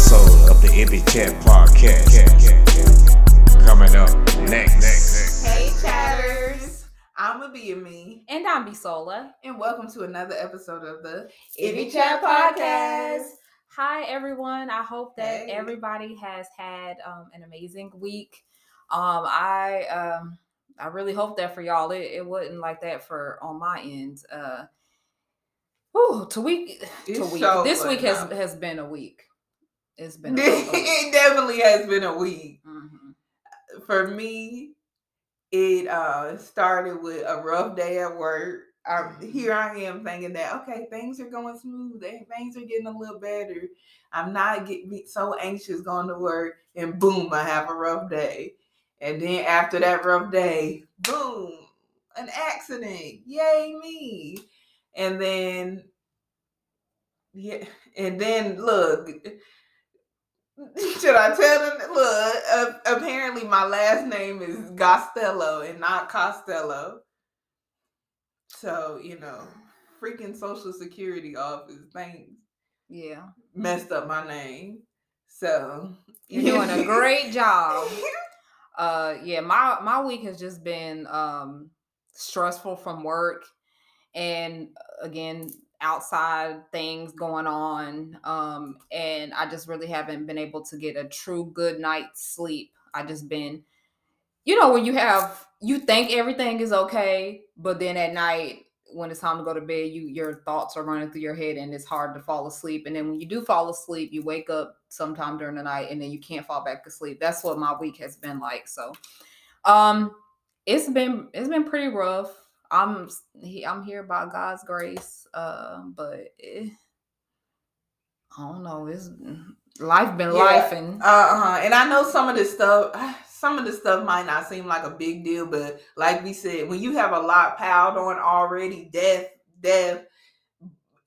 Ivy Chat Podcast. Coming up next. Hey, chatters. I'm Abia Me, And I'm Bisola. and welcome to another episode of the Ivy Chat Podcast. Hi, everyone. I hope that Hey. everybody has had um, an amazing week. Um, I um, I really hope that for y'all. It, it wasn't like that for on my end. Uh, whew, to week to week. this week has has been a week. It's been it definitely has been a week. Mhm. For me, it uh started with a rough day at work. I, here I am thinking that okay, things are going smooth. Things are getting a little better. I'm not getting so anxious going to work, and boom, I have a rough day. And then after that rough day, boom, an accident. Yay me! And then yeah, and then look. Should I tell them? Look, uh, apparently my last name is Gostello and not Costello. So, you know, freaking Social Security office, thanks, Yeah, messed up my name. So, you're doing a great job. uh yeah my my week has just been um stressful from work and again outside things going on um and i just really haven't been able to get a true good night's sleep. I just been you know when you have you think everything is okay but then at night when it's time to go to bed you your thoughts are running through your head and it's hard to fall asleep and then when you do fall asleep you wake up sometime during the night and then you can't fall back to sleep. That's what my week has been like so um it's been it's been pretty rough i'm he, i'm here by god's grace uh but eh, i don't know it's life been Yeah. life and Uh-huh. And I know some of this stuff, some of this stuff might not seem like a big deal, but like we said, when you have a lot piled on already, death, death,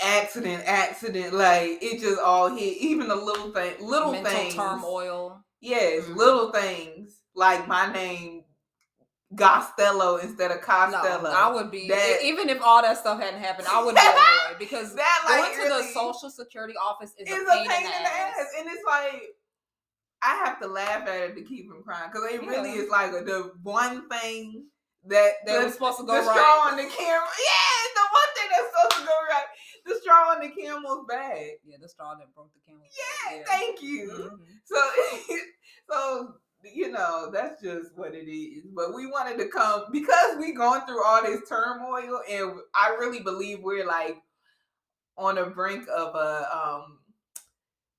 accident, accident, like it just all hit. Even the little thing, little mental things. turmoil Yes, Mhm. little things like my name Gostello instead of Costello. no, I would be That- even if all that stuff hadn't happened, I would be annoyed because that like going to the social security office is is a pain, in the ass. ass. and it's like I have to laugh at it to keep from crying because it really is like the one thing that That was supposed to the go straw on the camera. Yeah, the one thing that's supposed to go right. The straw on the camel's back. Yeah, the straw that broke the camel. Yeah, thank you. Mhm. So, so you know that's just what it is. But we wanted to come because we going through all this turmoil, and I really believe we're like on the brink of a um,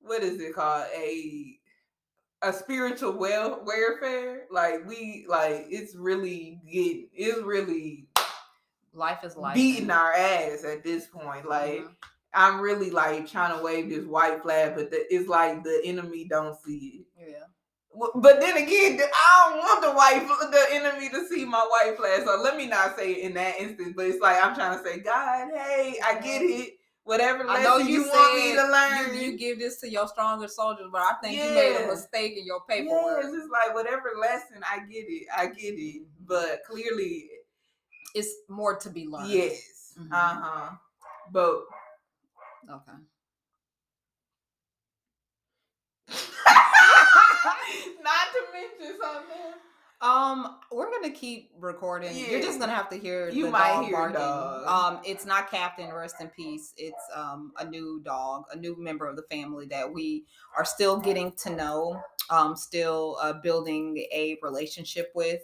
what is it called a a spiritual well warfare. Like we like it's really get it's really Life is life. beating our ass at this point. Like. Mhm. I'm really like trying to wave this white flag, but the, it's like the enemy don't see it. yeah. But then again, I don't want the fl- the enemy to see my white flag. So let me not say it in that instance. But it's like I'm trying to say, God, hey, I get it. Whatever I know lesson you, you, want me to learn. You, you give this to your stronger soldiers, but I think you made a mistake in your yes, paperwork. it's like whatever lesson I get it, I get it. But clearly, It's more to be learned. yes, Mhm. uh huh. But Okay. not to mention something. Um, we're gonna keep recording. You're just gonna have to hear You the might dog hear barking. dog. Um, it's not Captain, rest in peace. It's um a new dog, a new member of the family that we are still getting to know. Um, still uh, building a relationship with.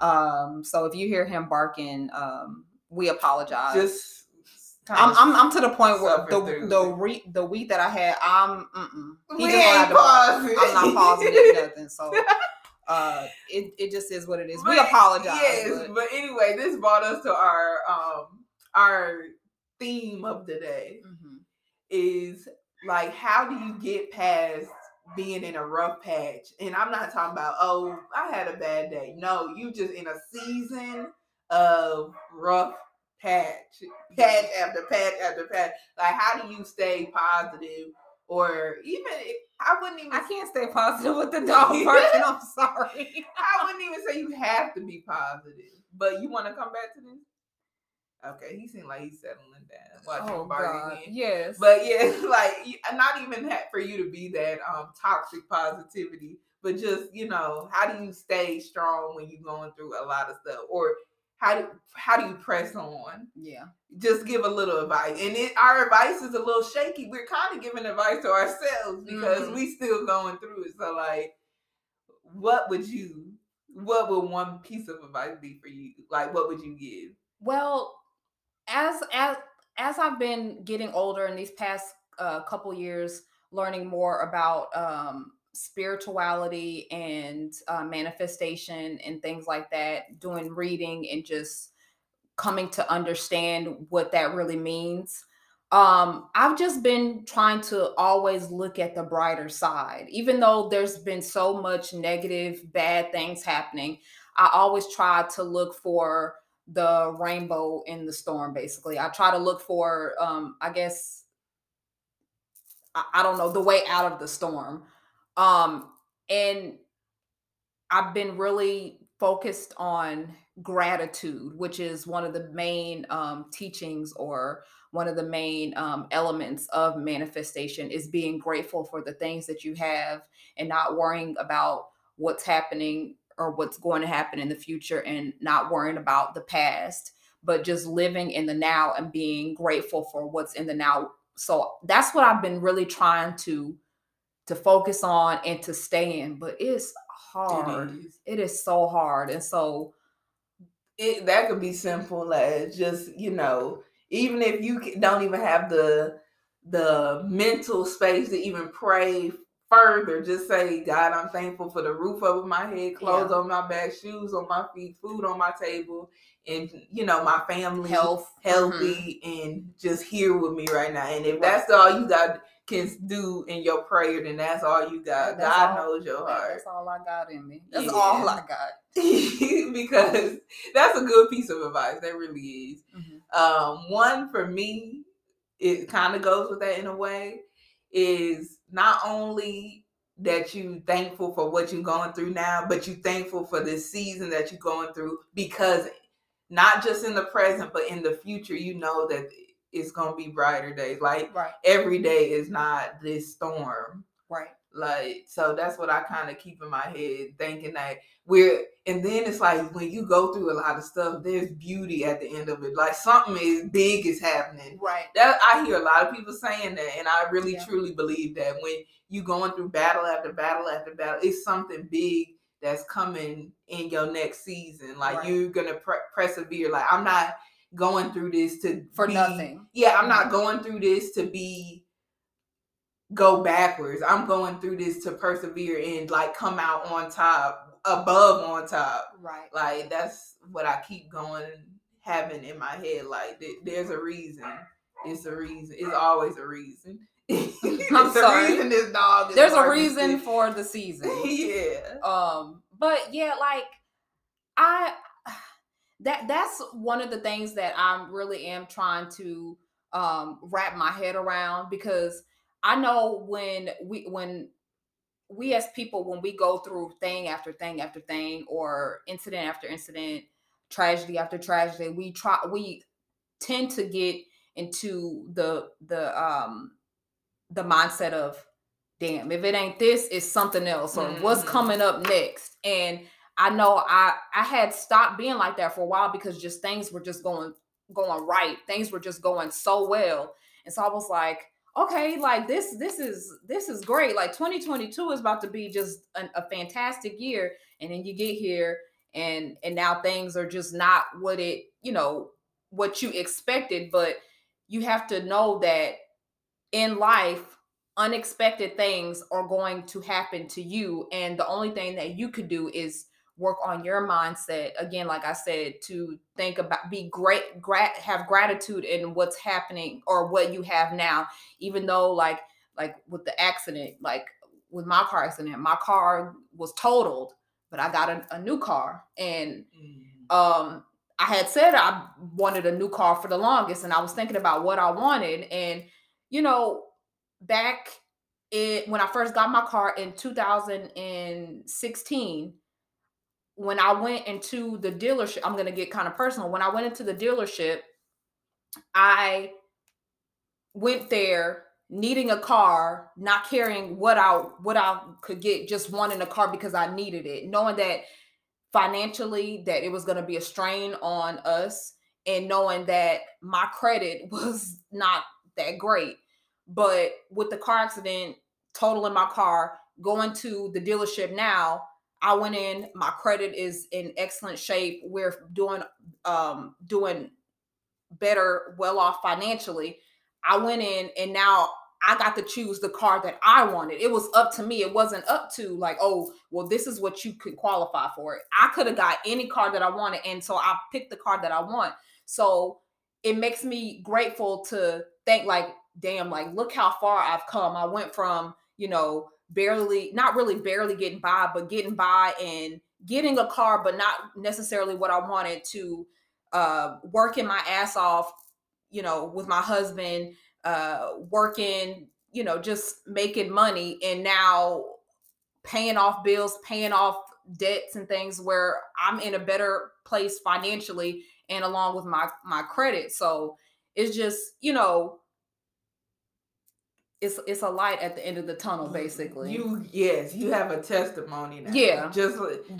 Um, so if you hear him barking, um, we apologize. Just I'm, I'm I'm to the point where the the re, the week that I had, I'm mm-mm. We gonna have ain't pausing. I'm not pausing nothing. So uh, it it just is what it is. we apologize. Yes, but- but anyway, this brought us to our um our theme of the day Mhm. is like how do you get past being in a rough patch? And I'm not talking about oh I had a bad day. No, you just in a season of rough patch, patch after patch after patch. Like how do you stay positive? Or even if, I wouldn't even I can't stay positive with the dog barking. I'm sorry. I wouldn't even say you have to be positive, but you want to come back to this. Okay, he seemed like he's settling down. Watching Oh God. again. Yes. But yeah, like not even ha- for you to be that um toxic positivity, but just you know, how do you stay strong when you're going through a lot of stuff, or how do how do you press on? yeah. Just give a little advice, and it our advice is a little shaky. We're kind of giving advice to ourselves because Mhm. we still going through it. So like, what would you? What would one piece of advice be for you? Like, what would you give? Well, as as as I've been getting older in these past uh, couple years, learning more about um, spirituality and uh, manifestation and things like that, doing reading and just coming to understand what that really means. Um, I've just been trying to always look at the brighter side, even though there's been so much negative, bad things happening. I always try to look for the rainbow in the storm basically i try to look for um i guess I, I don't know the way out of the storm um and i've been really focused on gratitude which is one of the main um teachings or one of the main um, elements of manifestation is being grateful for the things that you have and not worrying about what's happening or what's going to happen in the future and not worrying about the past but just living in the now and being grateful for what's in the now. So that's what i've been really trying to to focus on and to stay in but it's hard It is. it is so hard and so it that could be simple as just you know even if you don't even have the the mental space to even pray further just say god i'm thankful for the roof over my head clothes on my back shoes on my feet food on my table and you know my family health. healthy and just here with me right now. And if that's all you got can do in your prayer then that's all you got. That's god all- knows your heart. that's all i got in me. That's Yeah. all i got. Because that's a good piece of advice. That really is. Mhm. Um, one for me, it kind of goes with that in a way, is not only that you thankful for what you're going through now, but you thankful for this season that you're going through because not just in the present, but in the future, you know that it's gonna be brighter days. Like right every day is not this storm. right Like, so that's what I kind of keep in my head, thinking that we're, and then it's like when you go through a lot of stuff, there's beauty at the end of it. Like something is big is happening. right That I hear a lot of people saying that, and I really Yeah. truly believe that when you going through battle after battle after battle, it's something big that's coming in your next season. Like Right. you're gonna pre- persevere. Like I'm not going through this to for be- nothing yeah, I'm not mm-hmm. going through this to be go backwards. I'm going through this to persevere and like come out on top, above on top. right Like that's what I keep going having in my head. Like th- there's a reason. It's a reason. It's always a reason. it's sorry. reason this dog. Is there's a reason stick. for the season yeah. um but yeah like i that that's one of the things that i really am trying to um wrap my head around because i know when we when we as people when we go through thing after thing after thing or incident after incident tragedy after tragedy we try we tend to get into the the um the mindset of damn if it ain't this it's something else or what's Mhm. coming up next? And i know i i had stopped being like that for a while because just things were just going going right. Things were just going so well. And so i was like okay like this this is this is great like 2022 is about to be just an, a fantastic year and then you get here and and now things are just not what it you know what you expected but you have to know that in life unexpected things are going to happen to you and the only thing that you could do is work on your mindset again like i said to think about be great grat have gratitude in what's happening or what you have now even though like like with the accident like with my car accident my car was totaled but i got a, a new car and Mm. um I had said I wanted a new car for the longest and I was thinking about what I wanted and you know back it when I first got my car in 2016 when I went into the dealership I'm going to get kind of personal when I went into the dealership I went there needing a car, not caring what I what I could get, just wanting a car because I needed it, knowing that financially that it was going to be a strain on us and knowing that my credit was not that great. But with the car accident, totaling my car, going to the dealership now, I went in, my credit is in excellent shape. We're doing um doing better, well off financially. I went in and now I got to choose the car that I wanted. It was up to me. It wasn't up to like, oh, well, this is what you could qualify for. I could have got any car that I wanted. And so I picked the car that I want. So it makes me grateful to think like, damn, like look how far I've come. I went from, you know, barely, not really barely getting by, but getting by and getting a car, but not necessarily what I wanted to uh working my ass off, you know, with my husband, uh working, you know, just making money and now paying off bills, paying off debts and things where I'm in a better place financially and along with my my credit. So it's just, you know, it's it's a light at the end of the tunnel, basically. You yes, you have a testimony now. Yeah. just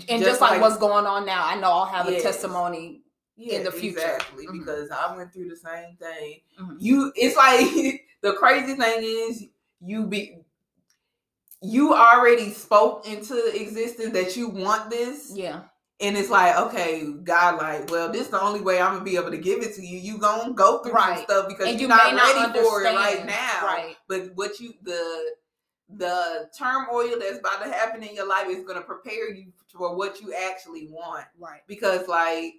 and just, like, what's going on now, I know I'll have Yes. a testimony. yeah, in the future. exactly Mhm. because I went through the same thing. Mhm. You, it's like the crazy thing is you be you already spoke into existence that you want this, Yeah. And it's like okay, God, like, well, this is the only way I'm gonna be able to give it to you. You gonna go through some Right. stuff because And you're you not ready for it right now. Right. But what you the the turmoil that's about to happen in your life is gonna prepare you for what you actually want. Right. Because like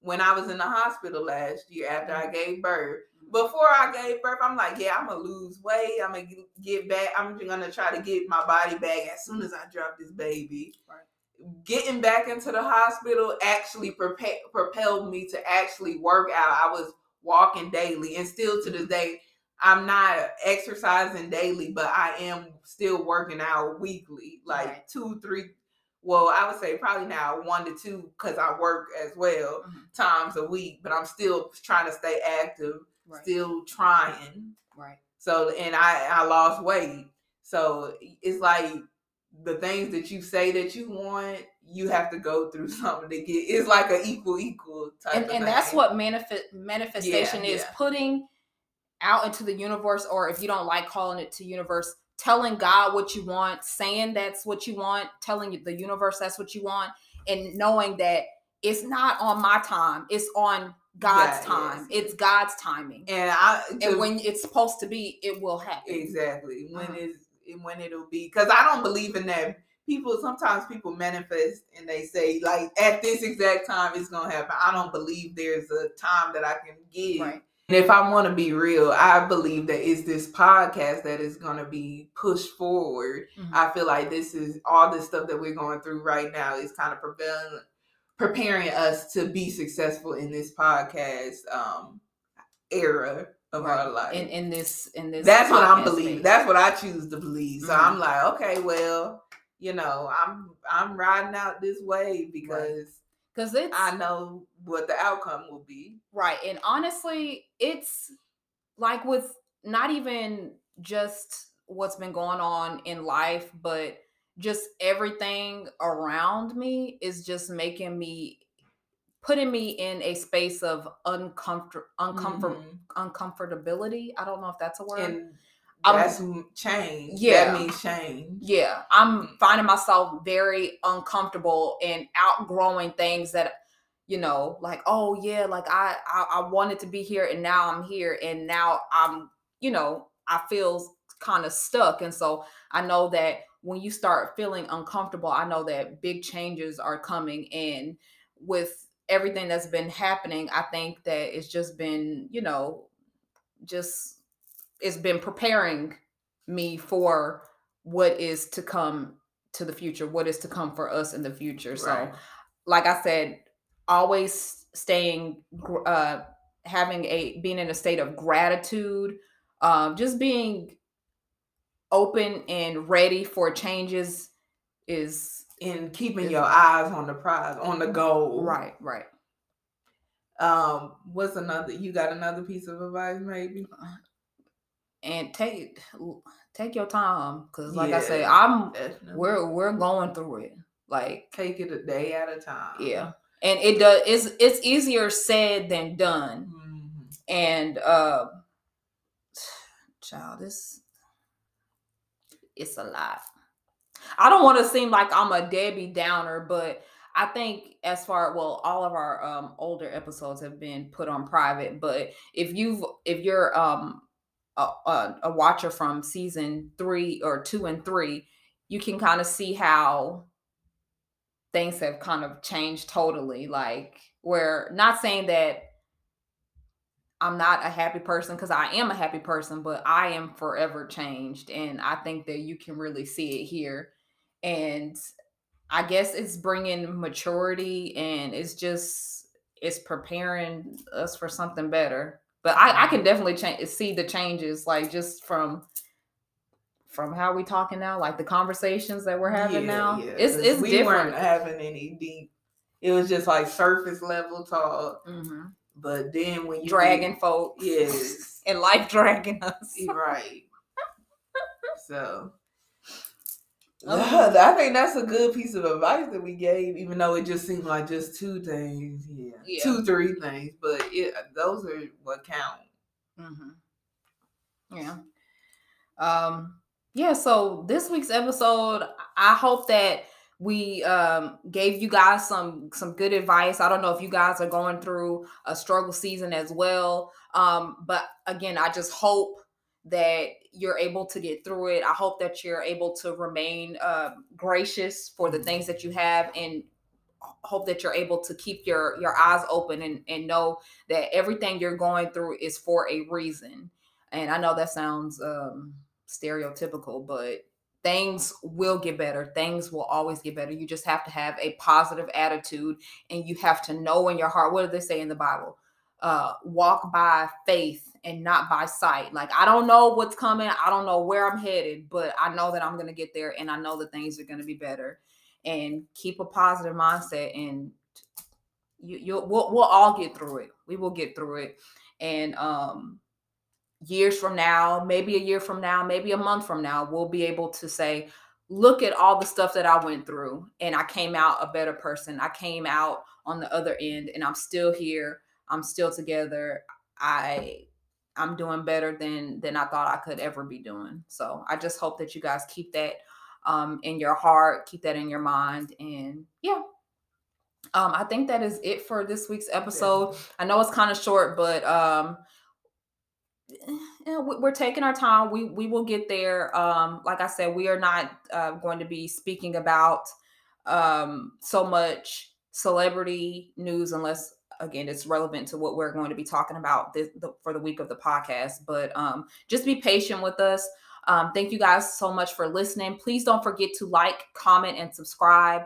when I was in the hospital last year after Mm-hmm. I gave birth, before I gave birth, I'm like, yeah, I'm gonna lose weight. I'm gonna get back. I'm gonna try to get my body back as soon as I drop this baby. Right. Getting back into the hospital actually prepa- propelled me to actually work out. I was walking daily, and still to this day, I'm not exercising daily, but I am still working out weekly, like Right. two, three. Well, I would say probably now one to two because I work as well Mhm. times a week, but I'm still trying to stay active, Right. still trying. Right. So, and I I lost weight. So it's like the things that you say that you want, you have to go through something to get. It's like an equal equal type. And and that's what manifest manifestation is yeah. putting out into the universe, or if you don't like calling it to universe, telling God what you want, saying that's what you want, telling the universe that's what you want, and knowing that it's not on my time, it's on God's God, time. yes. It's God's timing. And I And when it's supposed to be, it will happen. exactly when Uh-huh. Is when it'll be because I don't believe in that. People sometimes people manifest and they say like at this exact time it's gonna happen. I don't believe there's a time that I can give. Right. And if I want to be real, I believe that it's this podcast that is going to be pushed forward. Mhm. I feel like this is all the stuff that we're going through right now is kind of preparing, preparing us to be successful in this podcast um, era of Right. our life. in in this in this That's what I'm believing. space. That's what I choose to believe. So Mhm. I'm like, okay, well, you know, I'm I'm riding out this way because because it's I know what the outcome will be. Right. And honestly, it's like with not even just what's been going on in life, but just everything around me is just making me putting me in a space of uncomfort uncomfort Mhm. uncomfortability. I don't know if that's a word. and I'm- that's change. Yeah. that means change. yeah, I'm finding myself very uncomfortable and outgrowing things that you know, like oh yeah, like I, I I wanted to be here and now I'm here and now I'm you know I feel kind of stuck and so I know that when you start feeling uncomfortable, I know that big changes are coming and with everything that's been happening, I think that it's just been you know just it's been preparing me for what is to come to the future, what is to come for us in the future. So, like I said, always staying, uh, having a being in a state of gratitude, um, just being open and ready for changes is and keeping your eyes on the prize, on the goal. right, right. Um, what's another? You got another piece of advice, maybe? and take take your time because like i say i'm Definitely. we're we're going through it like take it a day at a time. yeah and it does it's it's easier said than done Mhm. and uh child this it's a lot i don't want to seem like i'm a debbie downer but i think as far well all of our um older episodes have been put on private but if you've if you're um a, a, a watcher from season three or two and three you can kind of see how things have kind of changed totally like we're not saying that I'm not a happy person because I am a happy person, but I am forever changed. And I think that you can really see it here. And I guess it's bringing maturity and it's just, it's preparing us for something better. But I, I can definitely change, see the changes, like just from from how we talking now, like the conversations that we're having Yeah, now. yeah, it's it's we different. weren't having any deep. It was just like surface level talk. Mhm. But then when you Dragging folks, yes, and life dragging us. right. So. Okay. I think that's a good piece of advice that we gave, even though it just seemed like just two things. Yeah, Yeah. two, three things, but it those are what count. Mm-hmm. Yeah. Um, yeah, so this week's episode, I hope that we um gave you guys some some good advice. I don't know if you guys are going through a struggle season as well. Um, but again, I just hope that you're able to get through it. I hope that you're able to remain uh, gracious for the things that you have and hope that you're able to keep your your eyes open and, and know that everything you're going through is for a reason. And I know that sounds um, stereotypical, but things will get better. Things will always get better. You just have to have a positive attitude and you have to know in your heart. What do they say in the Bible? Uh, walk by faith and not by sight. Like, I don't know what's coming. I don't know where I'm headed, but I know that I'm going to get there and I know that things are going to be better. And keep a positive mindset and you you'll we'll, we'll all get through it. We will get through it. And um years from now, maybe a year from now, maybe a month from now, we'll be able to say, look at all the stuff that I went through and I came out a better person. I came out on the other end and I'm still here. I'm still together. I I'm doing better than than I thought I could ever be doing. So I just hope that you guys keep that um in your heart, keep that in your mind and yeah. Um I think that is it for this week's episode. I know it's kind of short, but um yeah, we- we're taking our time. We we will get there. Um, like I said, we are not uh, going to be speaking about um so much celebrity news unless again it's relevant to what we're going to be talking about this the, for the week of the podcast. But um, just be patient with us. Um, thank you guys so much for listening. Please don't forget to like, comment, and subscribe.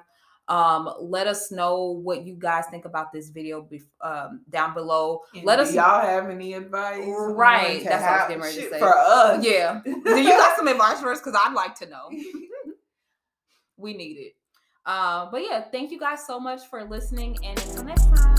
Um, let us know what you guys think about this video bef- um, down below. And let do us y'all have any advice? Right, that's what I was getting ready to say. For us, Yeah. Do you got some advice for us? Because I'd like to know. we need it. Uh, but yeah, thank you guys so much for listening. And until next time.